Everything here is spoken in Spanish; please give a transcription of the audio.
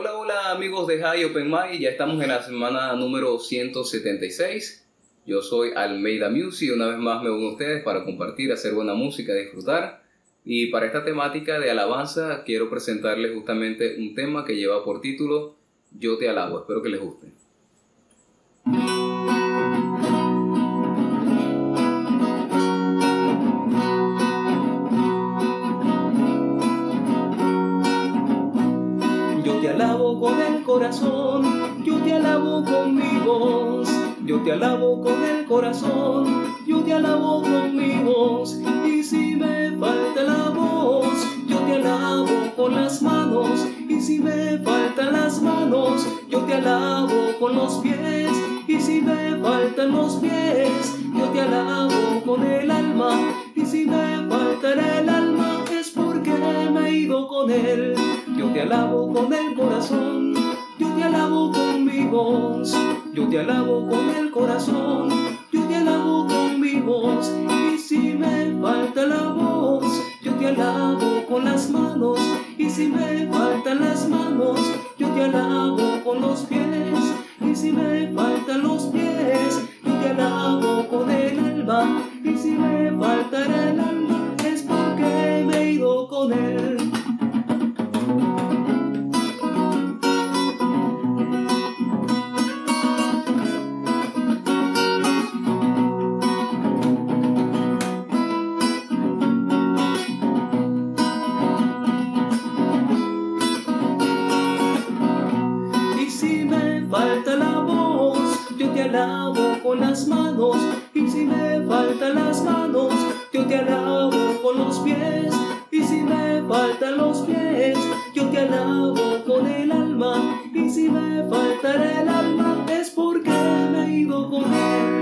Hola, hola amigos de High Open Mind, ya estamos en la semana número 176. Yo soy Almeida Music y una vez más me uno ustedes para compartir, hacer buena música, disfrutar. Y para esta temática de alabanza quiero presentarles justamente un tema que lleva por título Yo te alabo. Espero que les guste. Alabo con el corazón, yo te alabo con mi voz, yo te alabo con el corazón, yo te alabo con mi voz, y si me falta la voz, yo te alabo con las manos, y si me faltan las manos, yo te alabo con los pies, y si me faltan los pies, yo te alabo Yo te alabo con el corazón, yo te alabo con mi voz, yo te alabo con el corazón, yo te alabo con mi voz. Y si me falta la voz, yo te alabo con las manos. Y si me faltan las manos, yo te alabo con los pies. Y si me faltan los pies, yo te alabo con el alma. Y si me falta el alma, es porque me he ido con él. me lavo con las manos y si me faltan las manos, yo te alabo con los pies y si me faltan los pies, yo te alabo con el alma y si me faltará el alma es porque me he ido con él.